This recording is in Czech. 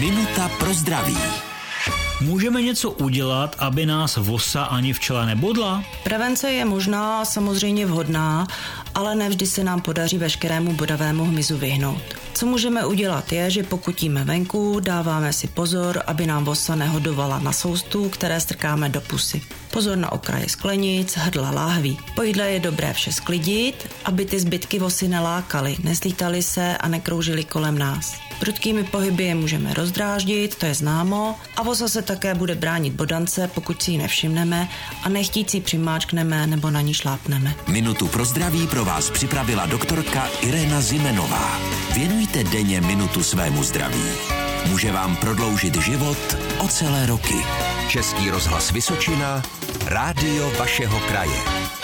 Minuta pro zdraví. Můžeme něco udělat, aby nás vosa ani včela nebodla? Prevence je možná samozřejmě vhodná, ale nevždy se nám podaří veškerému bodavému hmyzu vyhnout. Co můžeme udělat je, že pokutíme venku, dáváme si pozor, aby nám vosa nehodovala na soustu, které strkáme do pusy. Pozor na okraje sklenic, hrdla láhví. Po jídle je dobré vše sklidit, aby ty zbytky vosy nelákaly, neslítaly se a nekroužily kolem nás. Prudkými pohyby je můžeme rozdráždit, to je známo, a vosa se také bude bránit bodance, pokud si ji nevšimneme a nechtící přimáčkneme nebo na ní šlápneme. Minutu pro zdraví pro vás připravila doktorka Irena Zimenová. Věnujte denně minutu svému zdraví. Může vám prodloužit život o celé roky. Český rozhlas Vysočina, rádio vašeho kraje.